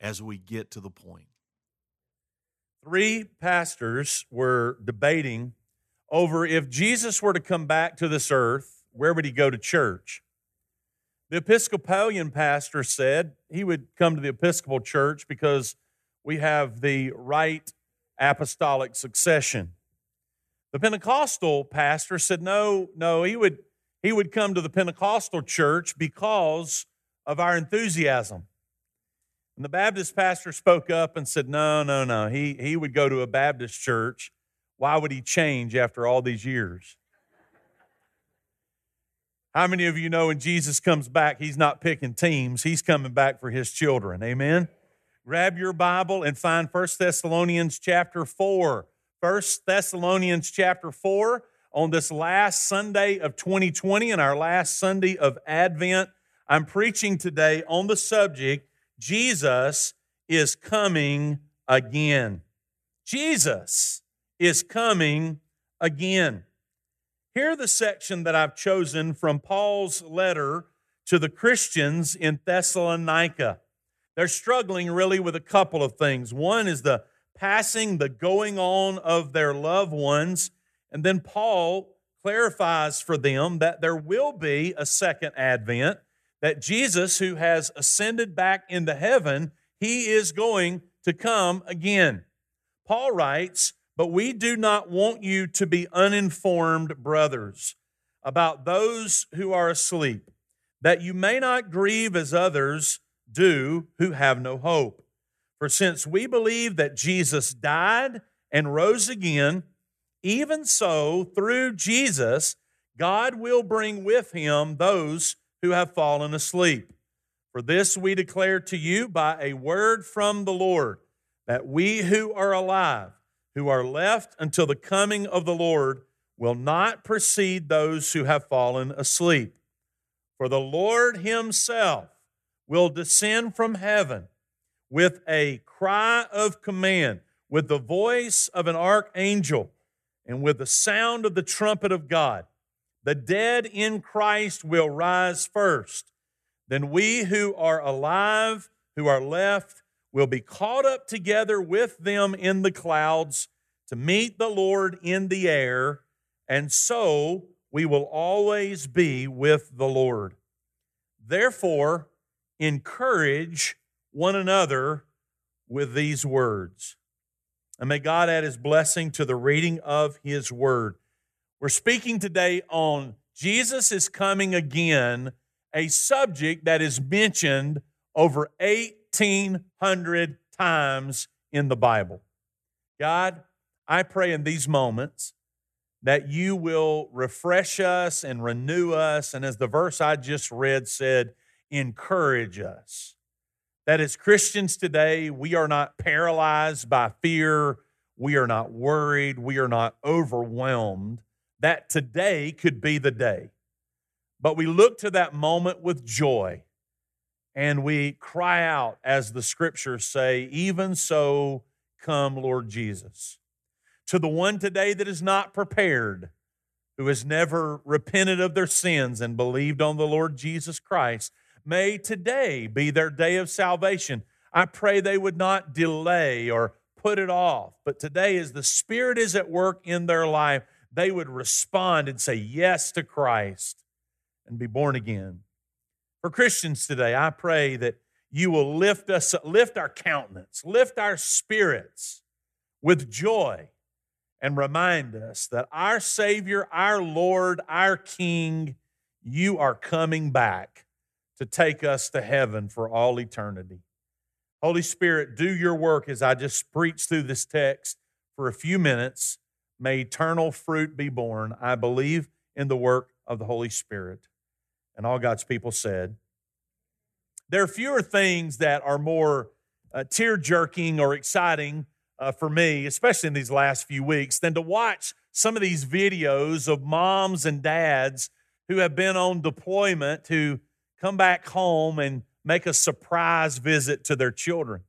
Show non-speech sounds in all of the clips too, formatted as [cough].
as we get to the point. Three pastors were debating over if Jesus were to come back to this earth, where would he go to church? The Episcopalian pastor said he would come to the Episcopal church because we have the right apostolic succession. The Pentecostal pastor said no, no, he would he would come to the Pentecostal church because of our enthusiasm. And the Baptist pastor spoke up and said, No, no, no. He, he would go to a Baptist church. Why would he change after all these years? How many of you know when Jesus comes back, he's not picking teams, he's coming back for his children? Amen. Grab your Bible and find 1 Thessalonians chapter 4. 1 Thessalonians chapter 4 on this last Sunday of 2020 and our last Sunday of Advent. I'm preaching today on the subject Jesus is coming again. Jesus is coming again. Hear the section that I've chosen from Paul's letter to the Christians in Thessalonica. They're struggling really with a couple of things. One is the passing, the going on of their loved ones. And then Paul clarifies for them that there will be a second advent that Jesus, who has ascended back into heaven, he is going to come again. Paul writes, But we do not want you to be uninformed, brothers, about those who are asleep, that you may not grieve as others do who have no hope. For since we believe that Jesus died and rose again, even so, through Jesus, God will bring with him those who have fallen asleep. For this we declare to you by a word from the Lord, that we who are alive, who are left until the coming of the Lord, will not precede those who have fallen asleep. For the Lord himself will descend from heaven with a cry of command, with the voice of an archangel, and with the sound of the trumpet of God the dead in Christ will rise first. Then we who are alive, who are left, will be caught up together with them in the clouds to meet the Lord in the air, and so we will always be with the Lord. Therefore, encourage one another with these words. And may God add his blessing to the reading of his word. We're speaking today on Jesus is coming again, a subject that is mentioned over 1,800 times in the Bible. God, I pray in these moments that you will refresh us and renew us. And as the verse I just read said, encourage us. That as Christians today, we are not paralyzed by fear, we are not worried, we are not overwhelmed that today could be the day. But we look to that moment with joy and we cry out, as the scriptures say, Even so, come, Lord Jesus. To the one today that is not prepared, who has never repented of their sins and believed on the Lord Jesus Christ, may today be their day of salvation. I pray they would not delay or put it off, but today, as the Spirit is at work in their life, they would respond and say yes to Christ and be born again. For Christians today, I pray that you will lift us lift our countenance, lift our spirits with joy and remind us that our Savior, our Lord, our King, you are coming back to take us to heaven for all eternity. Holy Spirit, do your work as I just preach through this text for a few minutes. May eternal fruit be born. I believe in the work of the Holy Spirit. And all God's people said, There are fewer things that are more uh, tear jerking or exciting uh, for me, especially in these last few weeks, than to watch some of these videos of moms and dads who have been on deployment who come back home and make a surprise visit to their children.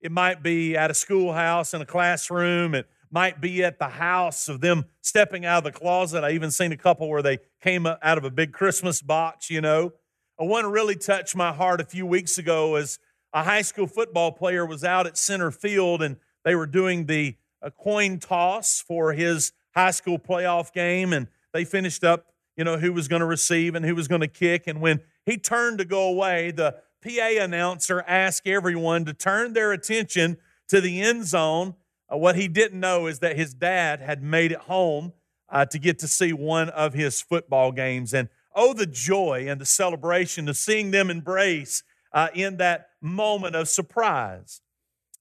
It might be at a schoolhouse in a classroom. It might be at the house of them stepping out of the closet. I even seen a couple where they came out of a big Christmas box, you know. One really touched my heart a few weeks ago as a high school football player was out at center field and they were doing the uh, coin toss for his high school playoff game and they finished up, you know, who was going to receive and who was going to kick. And when he turned to go away, the PA announcer asked everyone to turn their attention to the end zone. Uh, what he didn't know is that his dad had made it home uh, to get to see one of his football games. And oh, the joy and the celebration of seeing them embrace uh, in that moment of surprise.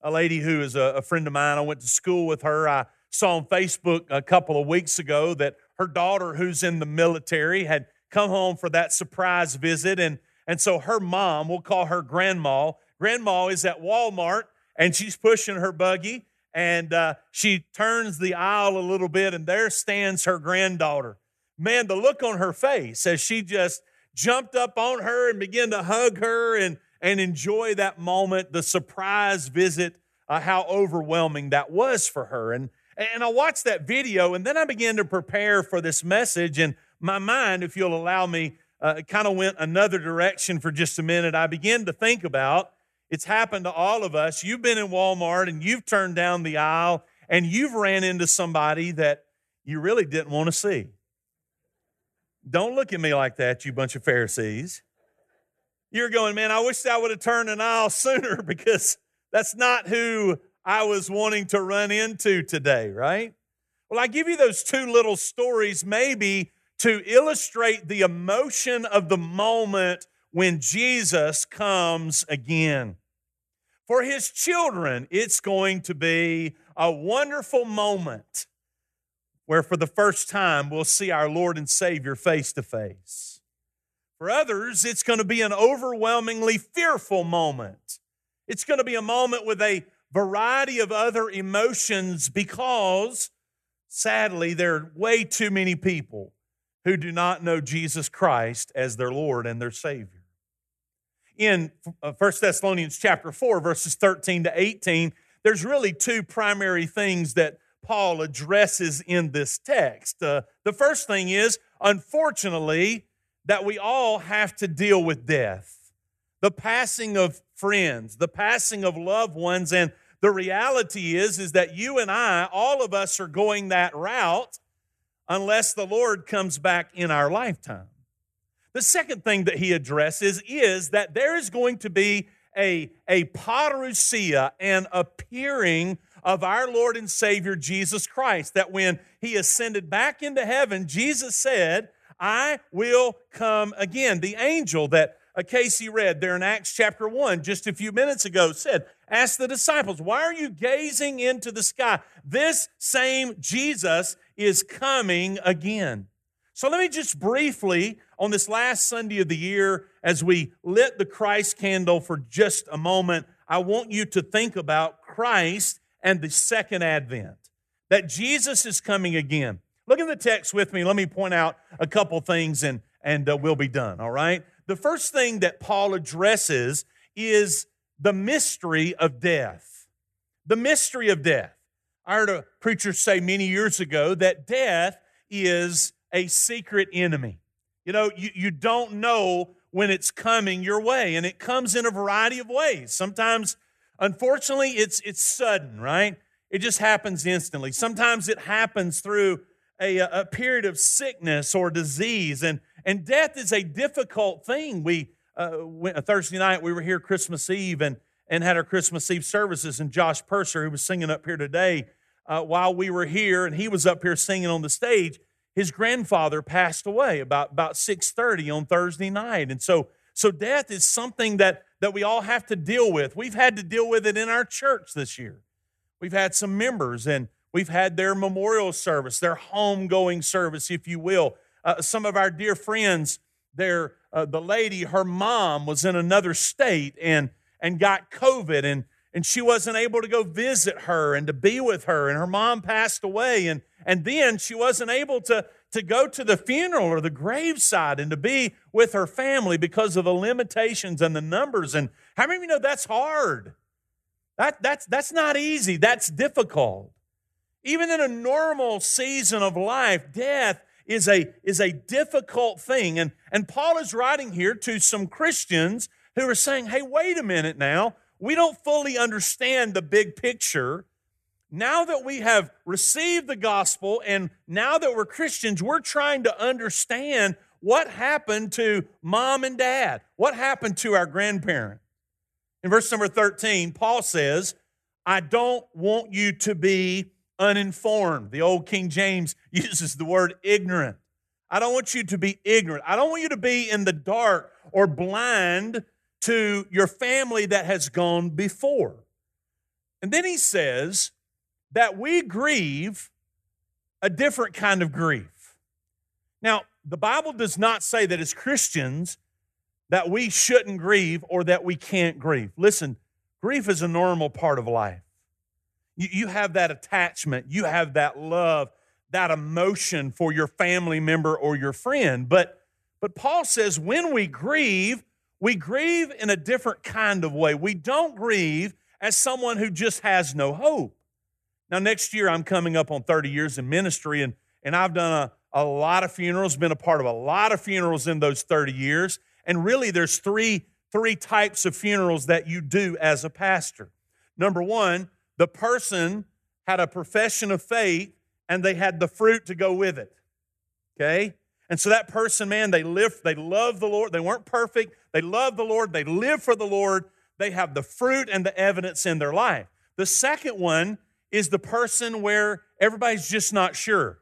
A lady who is a, a friend of mine, I went to school with her. I saw on Facebook a couple of weeks ago that her daughter, who's in the military, had come home for that surprise visit. And, and so her mom, we'll call her grandma, grandma is at Walmart and she's pushing her buggy and uh, she turns the aisle a little bit and there stands her granddaughter. Man, the look on her face as she just jumped up on her and began to hug her and, and enjoy that moment, the surprise visit, uh, how overwhelming that was for her. And, and I watched that video and then I began to prepare for this message. And my mind, if you'll allow me, uh, kind of went another direction for just a minute. I began to think about it's happened to all of us. You've been in Walmart and you've turned down the aisle and you've ran into somebody that you really didn't want to see. Don't look at me like that, you bunch of Pharisees. You're going, man, I wish I would have turned an aisle sooner [laughs] because that's not who I was wanting to run into today, right? Well, I give you those two little stories maybe to illustrate the emotion of the moment when Jesus comes again. For his children, it's going to be a wonderful moment where for the first time we'll see our Lord and Savior face to face. For others, it's going to be an overwhelmingly fearful moment. It's going to be a moment with a variety of other emotions because, sadly, there are way too many people who do not know Jesus Christ as their Lord and their Savior. In 1 uh, Thessalonians chapter 4, verses 13 to 18, there's really two primary things that Paul addresses in this text. Uh, the first thing is, unfortunately, that we all have to deal with death, the passing of friends, the passing of loved ones, and the reality is is that you and I, all of us are going that route unless the Lord comes back in our lifetime. The second thing that he addresses is that there is going to be a, a parousia, an appearing of our Lord and Savior Jesus Christ. That when he ascended back into heaven, Jesus said, I will come again. The angel that uh, Casey read there in Acts chapter 1 just a few minutes ago said, Ask the disciples, why are you gazing into the sky? This same Jesus is coming again. So let me just briefly, on this last Sunday of the year, as we lit the Christ candle for just a moment, I want you to think about Christ and the second advent, that Jesus is coming again. Look at the text with me. Let me point out a couple things and, and uh, we'll be done, all right? The first thing that Paul addresses is the mystery of death. The mystery of death. I heard a preacher say many years ago that death is a secret enemy. You know, you, you don't know when it's coming your way, and it comes in a variety of ways. Sometimes Unfortunately, it's, it's sudden, right? It just happens instantly. Sometimes it happens through a, a period of sickness or disease, and, and death is a difficult thing. We uh, went, Thursday night, we were here Christmas Eve and, and had our Christmas Eve services, and Josh Purser, who was singing up here today, uh, while we were here, and he was up here singing on the stage, his grandfather passed away about, about 6.30 on Thursday night. And so, so death is something that that we all have to deal with. We've had to deal with it in our church this year. We've had some members and we've had their memorial service, their homegoing service, if you will. Uh, some of our dear friends, their, uh, the lady, her mom was in another state and, and got COVID and, and she wasn't able to go visit her and to be with her, and her mom passed away, and, and then she wasn't able to, to go to the funeral or the graveside and to be with her family because of the limitations and the numbers. And how many of you know that's hard? That, that's, that's not easy, that's difficult. Even in a normal season of life, death is a, is a difficult thing. And, and Paul is writing here to some Christians who are saying, hey, wait a minute now. We don't fully understand the big picture. Now that we have received the gospel and now that we're Christians, we're trying to understand what happened to mom and dad, what happened to our grandparent. In verse number 13, Paul says, I don't want you to be uninformed. The old King James [laughs] uses the word ignorant. I don't want you to be ignorant. I don't want you to be in the dark or blind to your family that has gone before. And then he says that we grieve a different kind of grief. Now, the Bible does not say that as Christians that we shouldn't grieve or that we can't grieve. Listen, grief is a normal part of life. You, you have that attachment, you have that love, that emotion for your family member or your friend. But, but Paul says when we grieve, we grieve in a different kind of way. We don't grieve as someone who just has no hope. Now, next year, I'm coming up on 30 years in ministry, and, and I've done a, a lot of funerals, been a part of a lot of funerals in those 30 years. And really, there's three, three types of funerals that you do as a pastor. Number one, the person had a profession of faith and they had the fruit to go with it. Okay? And so that person, man, they live, they love the Lord. They weren't perfect. They love the Lord. They live for the Lord. They have the fruit and the evidence in their life. The second one is the person where everybody's just not sure.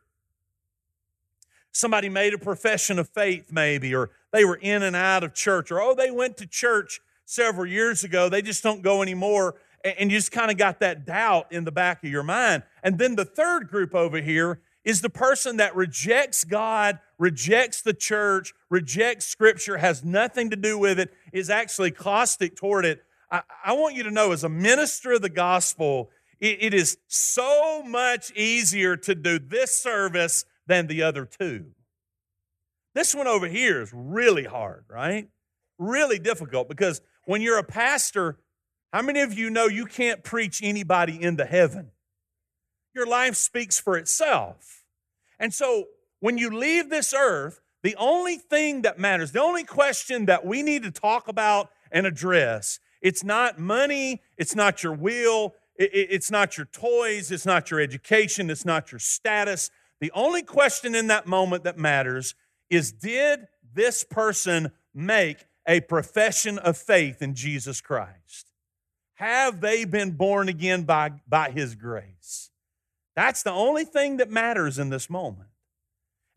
Somebody made a profession of faith, maybe, or they were in and out of church, or oh, they went to church several years ago. They just don't go anymore. And you just kind of got that doubt in the back of your mind. And then the third group over here is the person that rejects God, rejects the church, rejects Scripture, has nothing to do with it, is actually caustic toward it. I, I want you to know, as a minister of the gospel, it, it is so much easier to do this service than the other two. This one over here is really hard, right? Really difficult because when you're a pastor, how many of you know you can't preach anybody into heaven? your life speaks for itself. And so when you leave this earth, the only thing that matters, the only question that we need to talk about and address, it's not money, it's not your will, it's not your toys, it's not your education, it's not your status. The only question in that moment that matters is did this person make a profession of faith in Jesus Christ? Have they been born again by, by His grace? That's the only thing that matters in this moment.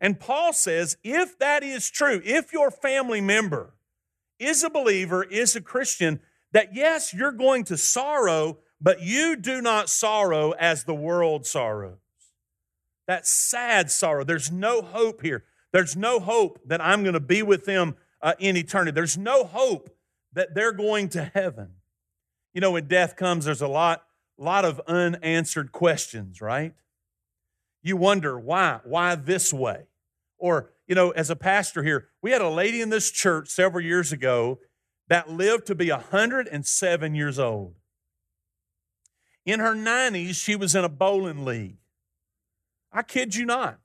And Paul says if that is true, if your family member is a believer, is a Christian, that yes, you're going to sorrow, but you do not sorrow as the world sorrows. That sad sorrow. There's no hope here. There's no hope that I'm going to be with them uh, in eternity. There's no hope that they're going to heaven. You know, when death comes, there's a lot lot of unanswered questions, right? You wonder why, why this way? Or, you know, as a pastor here, we had a lady in this church several years ago that lived to be 107 years old. In her 90s, she was in a bowling league. I kid you not.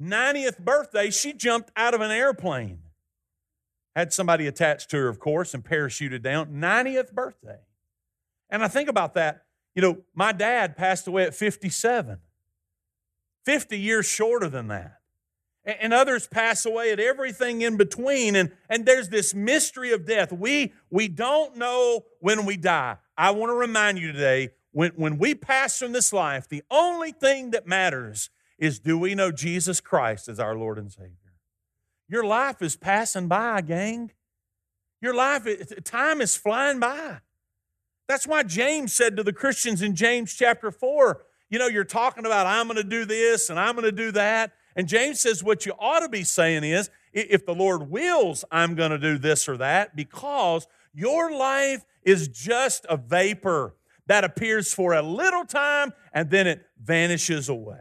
90th birthday, she jumped out of an airplane. Had somebody attached to her, of course, and parachuted down. 90th birthday. And I think about that. You know, my dad passed away at 57, 50 years shorter than that. And others pass away at everything in between. And, and there's this mystery of death. We, we don't know when we die. I want to remind you today when, when we pass from this life, the only thing that matters is do we know Jesus Christ as our Lord and Savior? Your life is passing by, gang. Your life, time is flying by. That's why James said to the Christians in James chapter 4, you know, you're talking about, I'm going to do this and I'm going to do that. And James says, what you ought to be saying is, if the Lord wills, I'm going to do this or that because your life is just a vapor. that appears for a little time and then it vanishes away.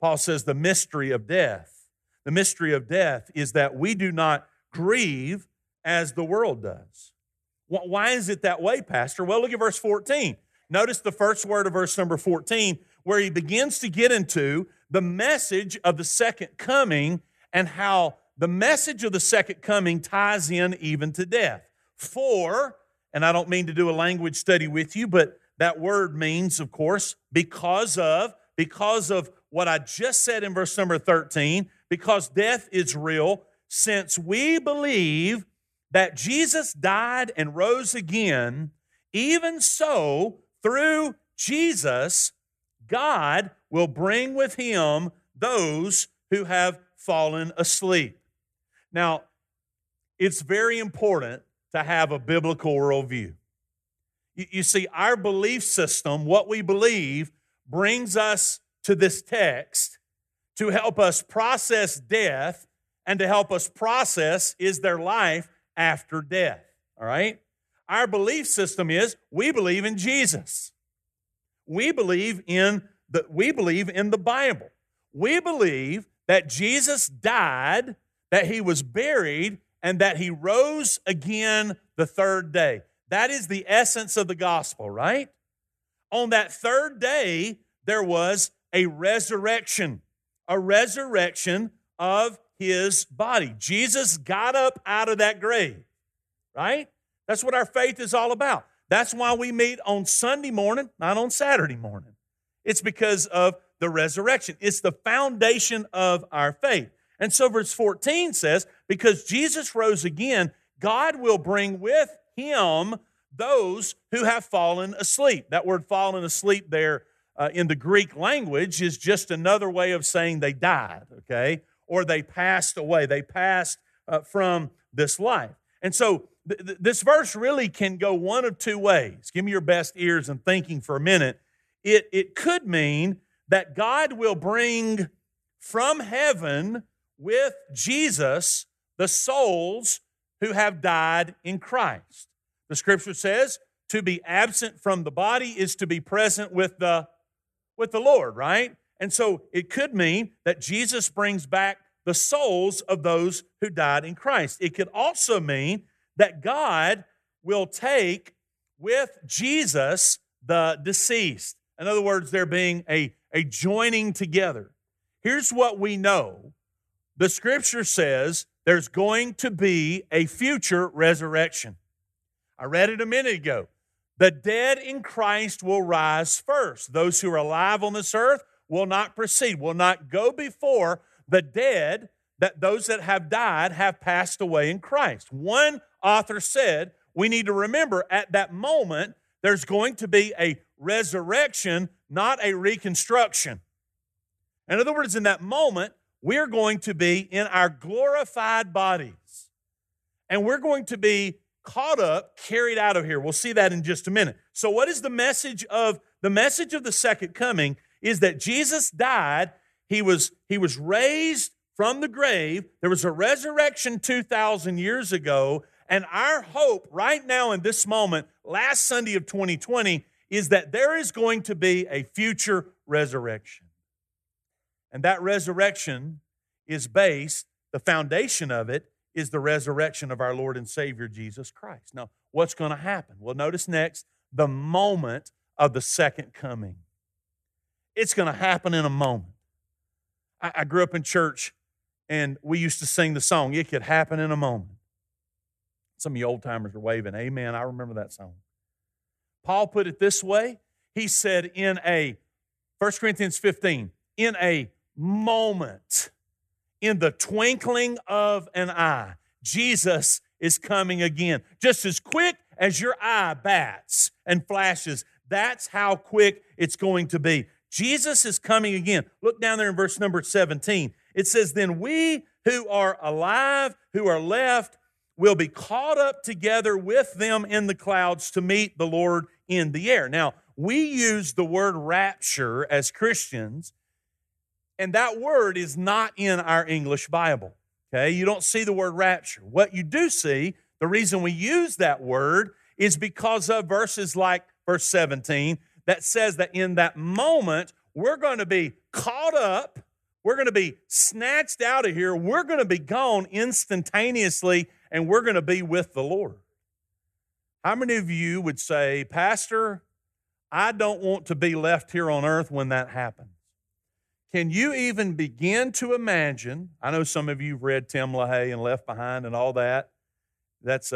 Paul says the mystery of death, the mystery of death is that we do not grieve as the world does. Why is it that way, Pastor? Well, look at verse 14. Notice the first word of verse number 14, where he begins to get into the message of the second coming and how the message of the second coming ties in even to death. For, and I don't mean to do a language study with you, but that word means, of course, because of, because of what I just said in verse number 13, because death is real, since we believe that Jesus died and rose again, even so, through Jesus, God will bring with him those who have fallen asleep. Now, it's very important to have a biblical worldview. You, see, our belief system, what we believe, brings us to this text to help us process death and to help us process is there life after death. All right? Our belief system is we believe in Jesus. We believe in the we believe in the Bible. We believe that Jesus died, that he was buried, and that he rose again the third day. That is the essence of the gospel, right? On that third day, there was a resurrection, a resurrection of his body. Jesus got up out of that grave, right? That's what our faith is all about. That's why we meet on Sunday morning, not on Saturday morning. It's because of the resurrection. It's the foundation of our faith. And so, verse 14 says, Because Jesus rose again, God will bring with him those who have fallen asleep. That word fallen asleep there uh, in the Greek language is just another way of saying they died, okay? Or they passed away. They passed uh, from this life. And so, th- th- this verse really can go one of two ways. Give me your best ears and thinking for a minute it, it could mean that God will bring from heaven with Jesus the souls who have died in Christ. The scripture says to be absent from the body is to be present with the with the Lord, right? And so it could mean that Jesus brings back the souls of those who died in Christ. It could also mean that God will take with Jesus the deceased. In other words, there being a, a joining together. Here's what we know the scripture says there's going to be a future resurrection. I read it a minute ago. The dead in Christ will rise first. Those who are alive on this earth will not proceed, will not go before the dead, that those that have died have passed away in Christ. One author said, we need to remember at that moment, there's going to be a resurrection, not a reconstruction. In other words, in that moment, we're going to be in our glorified bodies. And we're going to be caught up, carried out of here. We'll see that in just a minute. So, what is the message of the message of the second coming? Is that Jesus died, he was, he was raised from the grave. There was a resurrection 2,000 years ago. And our hope right now in this moment, last Sunday of 2020, is that there is going to be a future resurrection. And that resurrection is based, the foundation of it is the resurrection of our Lord and Savior Jesus Christ. Now, what's going to happen? Well, notice next the moment of the second coming. It's going to happen in a moment. I, I grew up in church and we used to sing the song, It Could Happen in a Moment. Some of you old timers are waving, Amen. I remember that song. Paul put it this way He said, in a, 1 Corinthians 15, in a moment, in the twinkling of an eye, Jesus is coming again. Just as quick as your eye bats and flashes, that's how quick it's going to be. Jesus is coming again. Look down there in verse number 17. It says, Then we who are alive, who are left, will be caught up together with them in the clouds to meet the Lord in the air. Now, we use the word rapture as Christians, and that word is not in our English Bible. Okay, you don't see the word rapture. What you do see, the reason we use that word is because of verses like verse 17, that says that in that moment, we're going to be caught up, we're going to be snatched out of here, we're going to be gone instantaneously, and we're going to be with the Lord. How many of you would say, Pastor, I don't want to be left here on earth when that happens? Can you even begin to imagine? I know some of you have read Tim LaHaye and Left Behind and all that. That's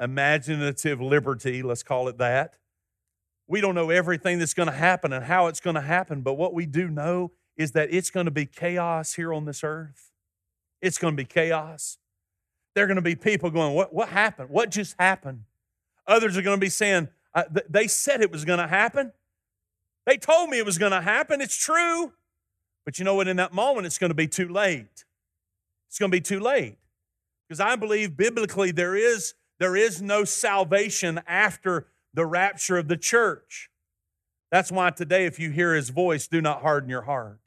imaginative liberty, let's call it that. We don't know everything that's going to happen and how it's going to happen, but what we do know is that it's going to be chaos here on this earth. It's going to be chaos. There are going to be people going, What, what happened? What just happened? Others are going to be saying, th- They said it was going to happen. They told me it was going to happen. It's true. But you know what? In that moment, it's going to be too late. It's going to be too late. Because I believe biblically there is, there is no salvation after the rapture of the church. That's why today, if you hear his voice, do not harden your heart.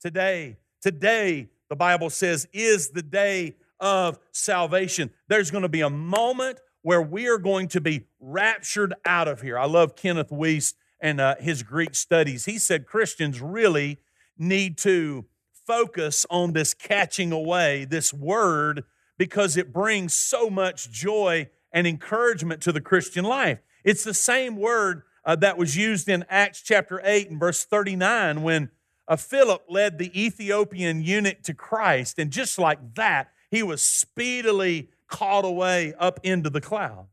Today, today, the Bible says, is the day of salvation. There's going to be a moment where we are going to be raptured out of here. I love Kenneth Wuest and uh, his Greek studies. He said Christians really need to focus on this catching away, this word, because it brings so much joy and encouragement to the Christian life. It's the same word uh, that was used in Acts chapter 8 and verse 39 when uh, Philip led the Ethiopian eunuch to Christ. And just like that, he was speedily caught away up into the clouds.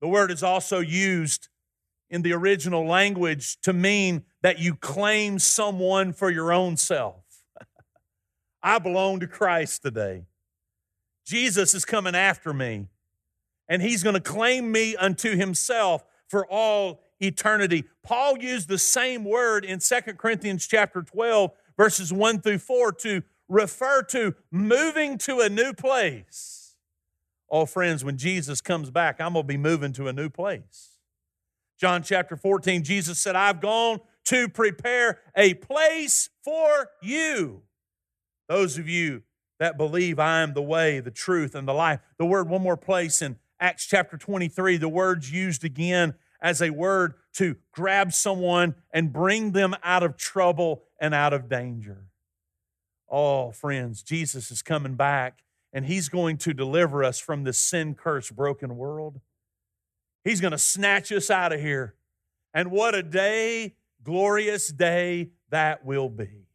The word is also used in the original language to mean that you claim someone for your own self. [laughs] I belong to Christ today. Jesus is coming after me, and he's going to claim me unto himself for all eternity. Paul used the same word in Second Corinthians chapter 12, verses 1 through 4 to refer to moving to a new place. Oh, friends, when Jesus comes back, I'm going to be moving to a new place. John chapter 14, Jesus said, I've gone to prepare a place for you. Those of you that believe I am the way, the truth, and the life. The word, one more place in Acts chapter 23, the word's used again as a word to grab someone and bring them out of trouble and out of danger. Oh, friends, Jesus is coming back and he's going to deliver us from this sin cursed, broken world. He's going to snatch us out of here. And what a day, glorious day that will be.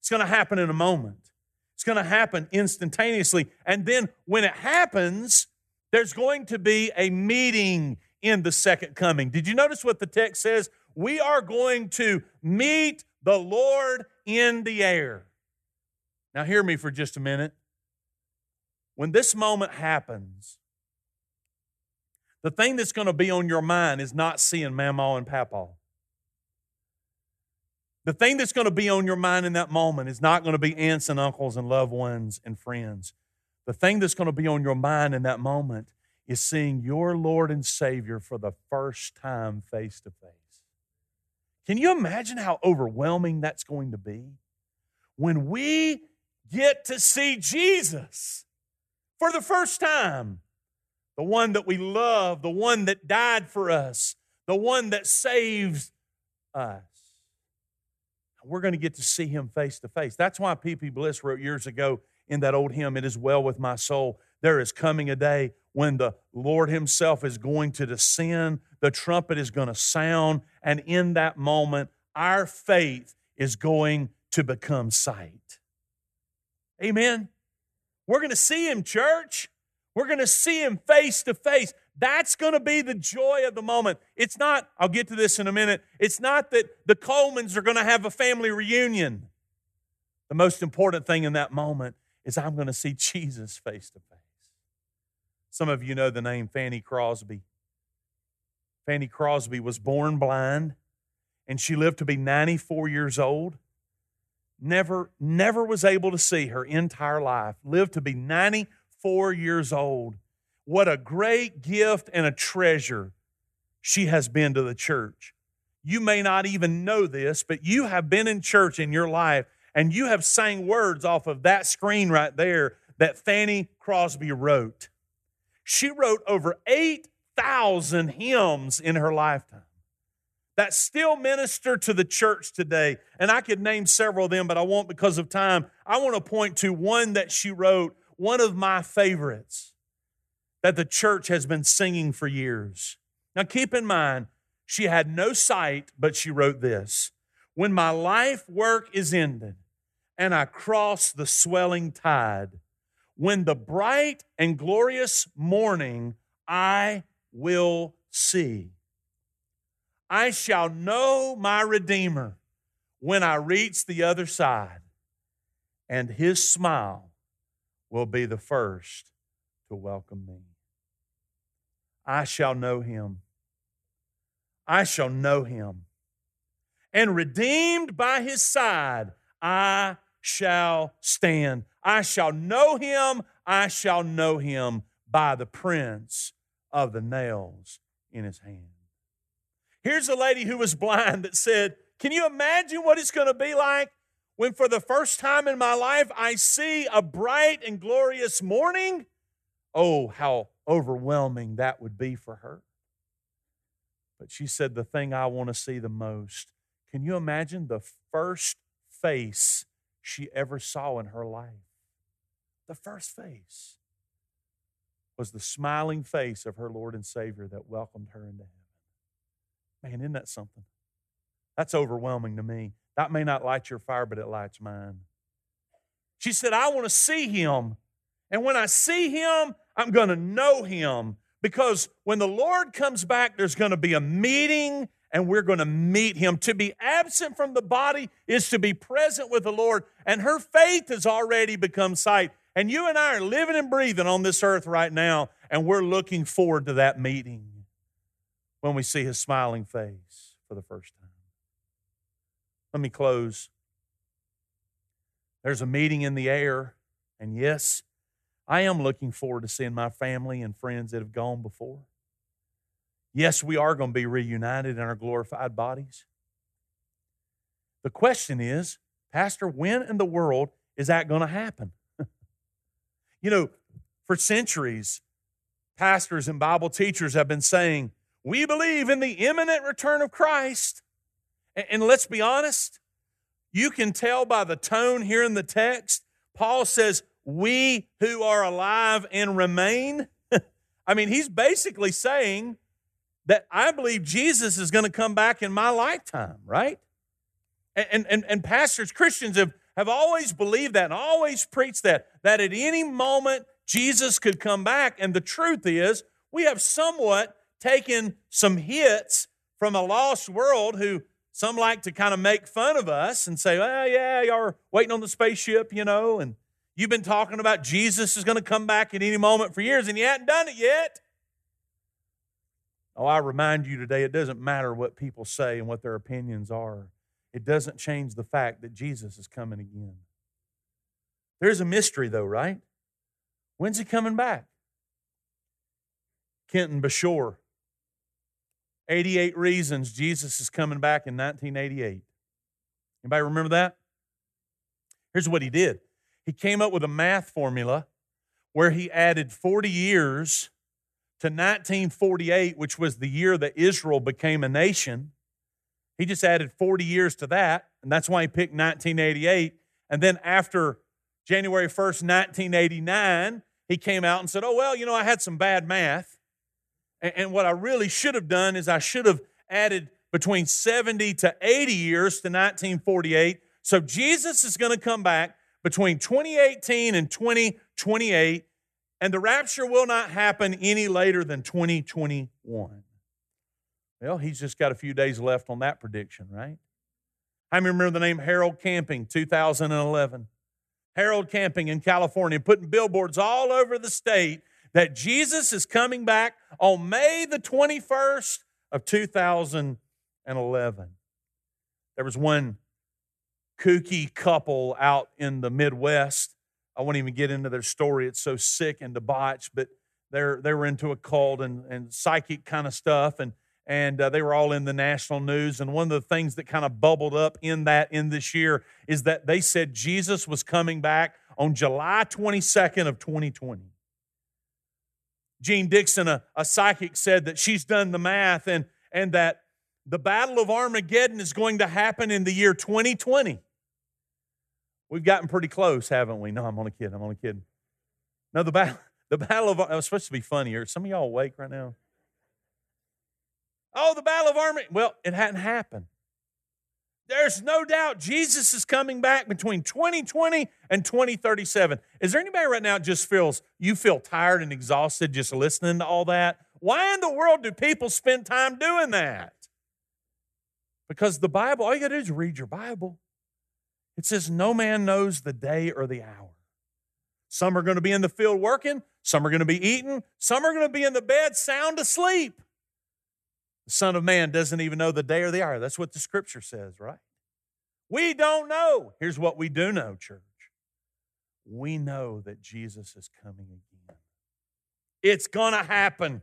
It's going to happen in a moment. It's going to happen instantaneously. And then when it happens, there's going to be a meeting in the second coming. Did you notice what the text says? We are going to meet the Lord in the air. Now, hear me for just a minute. When this moment happens, the thing that's going to be on your mind is not seeing Mama and Papa. The thing that's going to be on your mind in that moment is not going to be aunts and uncles and loved ones and friends. The thing that's going to be on your mind in that moment is seeing your Lord and Savior for the first time face to face. Can you imagine how overwhelming that's going to be? When we get to see Jesus for the first time the one that we love, the one that died for us, the one that saves us. We're going to get to see him face to face. That's why P.P. Bliss wrote years ago in that old hymn, It is Well with My Soul. There is coming a day when the Lord Himself is going to descend, the trumpet is going to sound, and in that moment, our faith is going to become sight. Amen. We're going to see Him, church. We're going to see him face to face. That's going to be the joy of the moment. It's not, I'll get to this in a minute, it's not that the Colemans are going to have a family reunion. The most important thing in that moment is I'm going to see Jesus face to face. Some of you know the name Fanny Crosby. Fanny Crosby was born blind and she lived to be 94 years old. Never, never was able to see her entire life. Lived to be 94 years old. What a great gift and a treasure she has been to the church. You may not even know this, but you have been in church in your life and you have sang words off of that screen right there that Fanny Crosby wrote. She wrote over 8,000 hymns in her lifetime that still minister to the church today. And I could name several of them, but I won't because of time. I want to point to one that she wrote, one of my favorites that the church has been singing for years. Now, keep in mind, she had no sight, but she wrote this When my life work is ended and I cross the swelling tide, when the bright and glorious morning I will see, I shall know my Redeemer when I reach the other side, and his smile will be the first to welcome me. I shall know him. I shall know him. And redeemed by his side, I shall stand. I shall know him. I shall know him by the prints of the nails in his hand. Here's a lady who was blind that said, Can you imagine what it's going to be like when, for the first time in my life, I see a bright and glorious morning? Oh, how overwhelming that would be for her. But she said, The thing I want to see the most. Can you imagine the first face she ever saw in her life? The first face was the smiling face of her Lord and Savior that welcomed her into heaven. Man, isn't that something? That's overwhelming to me. That may not light your fire, but it lights mine. She said, I want to see him. And when I see him, I'm going to know him because when the Lord comes back, there's going to be a meeting and we're going to meet him. To be absent from the body is to be present with the Lord, and her faith has already become sight. And you and I are living and breathing on this earth right now, and we're looking forward to that meeting when we see his smiling face for the first time. Let me close. There's a meeting in the air, and yes, I am looking forward to seeing my family and friends that have gone before. Yes, we are going to be reunited in our glorified bodies. The question is, Pastor, when in the world is that going to happen? [laughs] you know, for centuries, pastors and Bible teachers have been saying, we believe in the imminent return of Christ. And let's be honest, you can tell by the tone here in the text. Paul says, we who are alive and remain. [laughs] I mean, he's basically saying that I believe Jesus is going to come back in my lifetime, right? And, and, and pastors, Christians have, have always believed that and always preached that, that at any moment Jesus could come back. And the truth is, we have somewhat taken some hits from a lost world who some like to kind of make fun of us and say, well, yeah, y'all are waiting on the spaceship, you know, and You've been talking about Jesus is going to come back at any moment for years, and you hadn't done it yet. Oh, I remind you today, it doesn't matter what people say and what their opinions are. It doesn't change the fact that Jesus is coming again. There's a mystery, though, right? When's he coming back? Kenton Bashore. 88 reasons Jesus is coming back in 1988. Anybody remember that? Here's what he did he came up with a math formula where he added 40 years to 1948, which was the year that Israel became a nation. He just added 40 years to that, and that's why he picked 1988. And then after January 1st, 1989, he came out and said, Oh, well, you know, I had some bad math. And what I really should have done is I should have added between 70 to 80 years to 1948. So Jesus is going to come back between 2018 and 2028, and the rapture will not happen any later than 2021. Well, he's just got a few days left on that prediction, right? I remember the name Harold Camping, 2011. Harold Camping in California, putting billboards all over the state that Jesus is coming back on May the 21st of 2011. There was one kooky couple out in the Midwest. I won't even get into their story. It's so sick and debauched, but they're they were into a cult and, and psychic kind of stuff, and and uh, they were all in the national news. And one of the things that kind of bubbled up in that in this year is that they said Jesus was coming back on July 22nd of 2020. Jeane Dixon, a, a psychic, said that she's done the math and, and that the Battle of Armageddon is going to happen in the year 2020. We've gotten pretty close, haven't we? No, I'm only kidding. I'm only kidding. No, the battle, [laughs] the battle of, it was supposed to be funnier. Some of y'all awake right now? Oh, the battle of Armageddon. Well, it hadn't happened. There's no doubt Jesus is coming back between 2020 and 2037. Is there anybody right now just feels you feel tired and exhausted just listening to all that? Why in the world do people spend time doing that? Because the Bible, all you got to do is read your Bible. It says, No man knows the day or the hour. Some are going to be in the field working, some are going to be eating, some are going to be in the bed sound asleep. The Son of Man doesn't even know the day or the hour. That's what the scripture says, right? We don't know. Here's what we do know, church. We know that Jesus is coming again. It's going to happen.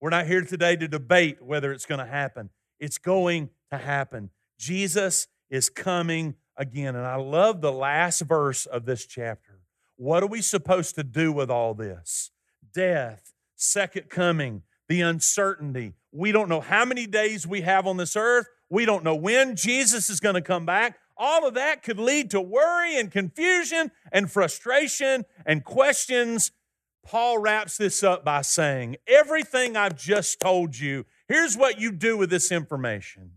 We're not here today to debate whether it's going to happen. It's going to happen. Jesus is coming again. And I love the last verse of this chapter. What are we supposed to do with all this? Death, second coming, the uncertainty. We don't know how many days we have on this earth. We don't know when Jesus is going to come back. All of that could lead to worry and confusion and frustration and questions. Paul wraps this up by saying, Everything I've just told you, here's what you do with this information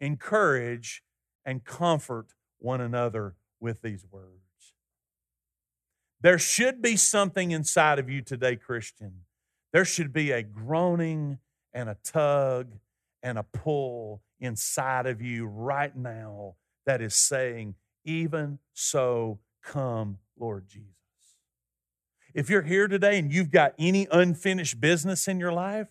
encourage and comfort one another with these words. There should be something inside of you today, Christian, there should be a groaning and a tug and a pull inside of you right now that is saying, Even so, come, Lord Jesus. If you're here today and you've got any unfinished business in your life,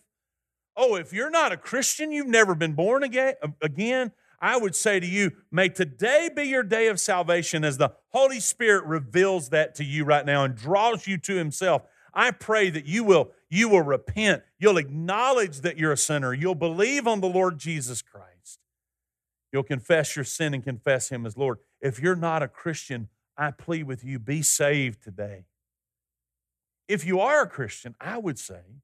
oh, if you're not a Christian, you've never been born again, again I would say to you, may today be your day of salvation as the Holy Spirit reveals that to you right now and draws you to Himself. I pray that you will, you will repent. You'll acknowledge that you're a sinner. You'll believe on the Lord Jesus Christ. You'll confess your sin and confess Him as Lord. If you're not a Christian, I plead with you, be saved today. If you are a Christian, I would say,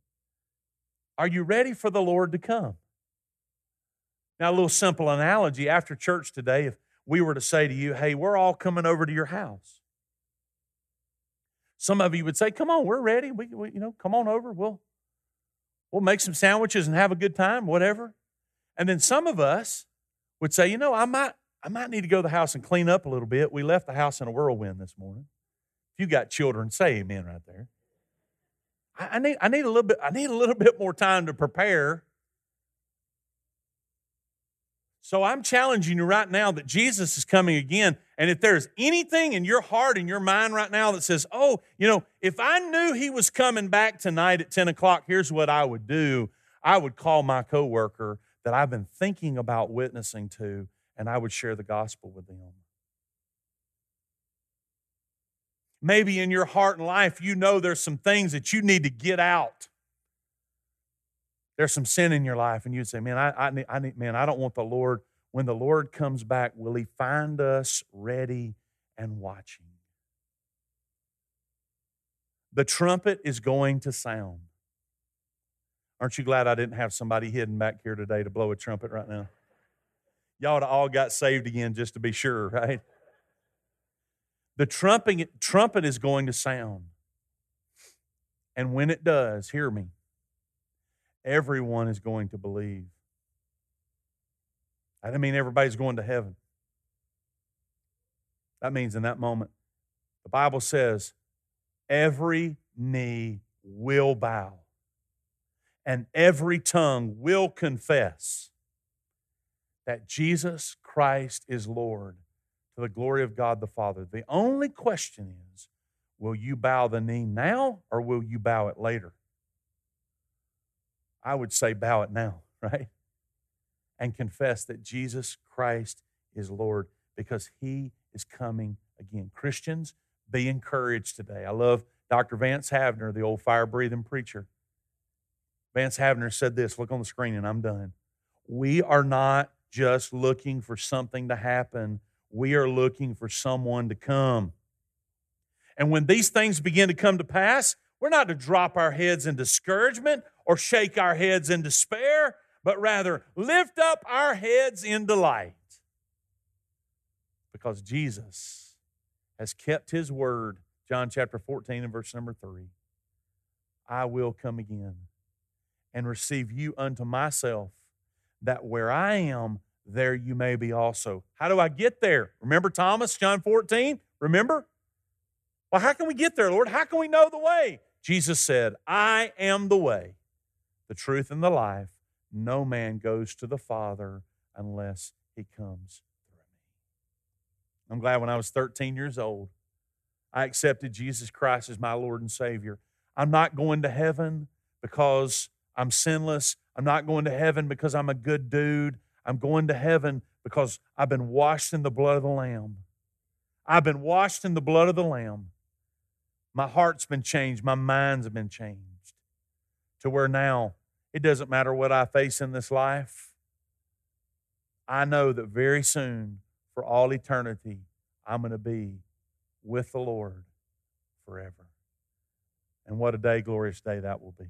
are you ready for the Lord to come? Now, a little simple analogy after church today, if we were to say to you, hey, we're all coming over to your house. Some of you would say, "Come on, we're ready. We, we, you know, come on over. We'll we'll make some sandwiches and have a good time, whatever." And then some of us would say, "You know, I might I might need to go to the house and clean up a little bit. We left the house in a whirlwind this morning." If you got children, say amen right there. I, I need I need a little bit I need a little [laughs] bit more time to prepare so I'm challenging you right now that Jesus is coming again. And if there's anything in your heart and your mind right now that says, oh, you know, if I knew he was coming back tonight at 10 o'clock, here's what I would do. I would call my coworker that I've been thinking about witnessing to, and I would share the gospel with them. Maybe in your heart and life, you know there's some things that you need to get out there's some sin in your life, and you'd say, Man, I, I, need, I need, man, I don't want the Lord. When the Lord comes back, will He find us ready and watching? The trumpet is going to sound. Aren't you glad I didn't have somebody hidden back here today to blow a trumpet right now? Y'all all got saved again just to be sure, [laughs] right? The trumpet, trumpet is going to sound. And when it does, hear me, everyone is going to believe. I don't mean everybody's going to heaven. That means in that moment, the Bible says, every knee will bow and every tongue will confess that Jesus Christ is Lord to the glory of God the Father. The only question is will you bow the knee now or will you bow it later? I would say bow it now, [laughs] right? And confess that Jesus Christ is Lord because he is coming again. Christians, be encouraged today. I love Dr. Vance Havner, the old fire breathing preacher. Vance Havner said this look on the screen, and I'm done. We are not just looking for something to happen, we are looking for someone to come. And when these things begin to come to pass, We're not to drop our heads in discouragement or shake our heads in despair, but rather lift up our heads in delight. Because Jesus has kept his word, John chapter 14 and verse number 3. I will come again and receive you unto myself, that where I am, there you may be also. How do I get there? Remember Thomas, John 14? Remember? Well, how can we get there, Lord? How can we know the way? Jesus said, I am the way, the truth, and the life. No man goes to the Father unless he comes through me. I'm glad when I was 13 years old, I accepted Jesus Christ as my Lord and Savior. I'm not going to heaven because I'm sinless. I'm not going to heaven because I'm a good dude. I'm going to heaven because I've been washed in the blood of the Lamb. I've been washed in the blood of the Lamb. My heart's been changed. My mind's been changed to where now it doesn't matter what I face in this life. I know that very soon, for all eternity, I'm going to be with the Lord forever. And what a day, glorious day that will be.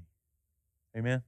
Amen.